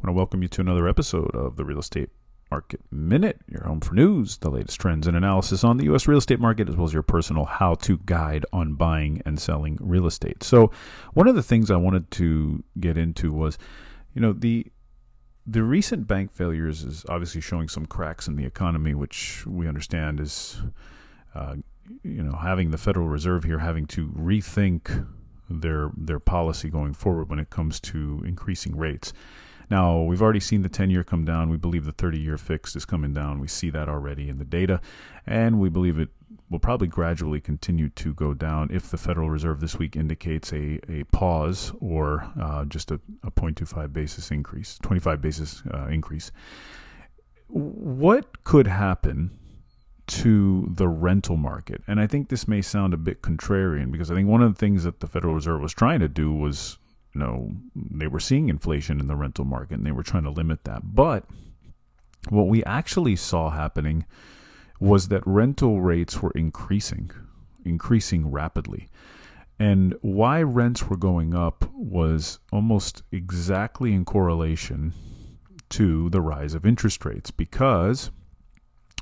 want to welcome you to another episode of the Real Estate Market Minute, your home for news, the latest trends and analysis on the U.S. real estate market, as well as your personal how to guide on buying and selling real estate. So, one of the things I wanted to get into was, you know, the the recent bank failures is obviously showing some cracks in the economy, which we understand is, uh, you know, having the Federal Reserve here having to rethink their their policy going forward when it comes to increasing rates. Now, we've already seen the 10 year come down. We believe the 30 year fixed is coming down. We see that already in the data. And we believe it will probably gradually continue to go down if the Federal Reserve this week indicates a, a pause or uh, just a, a 0.25 basis increase, 25 basis uh, increase. What could happen to the rental market? And I think this may sound a bit contrarian because I think one of the things that the Federal Reserve was trying to do was you know, they were seeing inflation in the rental market and they were trying to limit that. But what we actually saw happening was that rental rates were increasing, increasing rapidly. And why rents were going up was almost exactly in correlation to the rise of interest rates because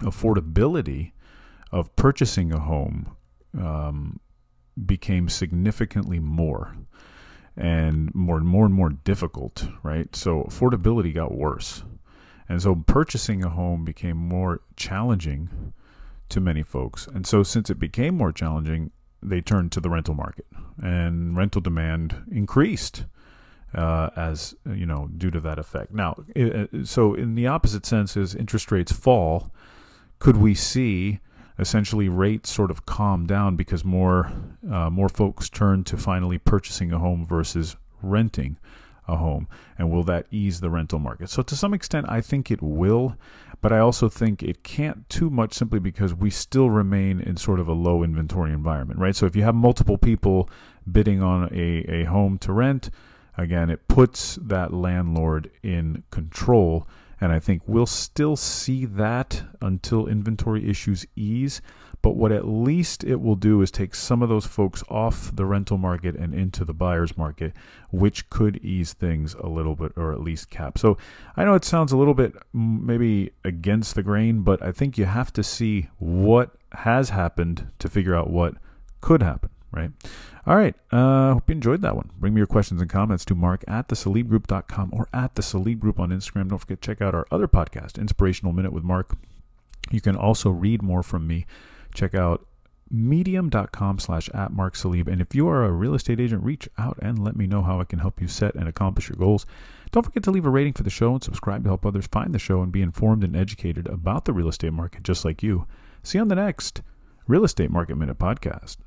affordability of purchasing a home um, became significantly more and more and more and more difficult, right? So affordability got worse. And so purchasing a home became more challenging to many folks. And so since it became more challenging, they turned to the rental market and rental demand increased uh, as you know due to that effect. Now, so in the opposite sense, as interest rates fall, could we see essentially rates sort of calm down because more uh, more folks turn to finally purchasing a home versus renting a home? And will that ease the rental market? So to some extent i think it will but i also think it can't too much simply because we still remain in sort of a low inventory environment right? So if you have multiple people bidding on a, a home to rent again it puts that landlord in control and I think we'll still see that until inventory issues ease. But what at least it will do is take some of those folks off the rental market and into the buyer's market, which could ease things a little bit or at least cap. So I know it sounds a little bit maybe against the grain, but I think you have to see what has happened to figure out what could happen right? All right. Uh, hope you enjoyed that one. Bring me your questions and comments to mark at thesalibgroup.com or at the Salib Group on Instagram. Don't forget to check out our other podcast, Inspirational Minute with Mark. You can also read more from me. Check out medium.com slash at Mark Salib. And if you are a real estate agent, reach out and let me know how I can help you set and accomplish your goals. Don't forget to leave a rating for the show and subscribe to help others find the show and be informed and educated about the real estate market just like you. See you on the next Real Estate Market Minute podcast.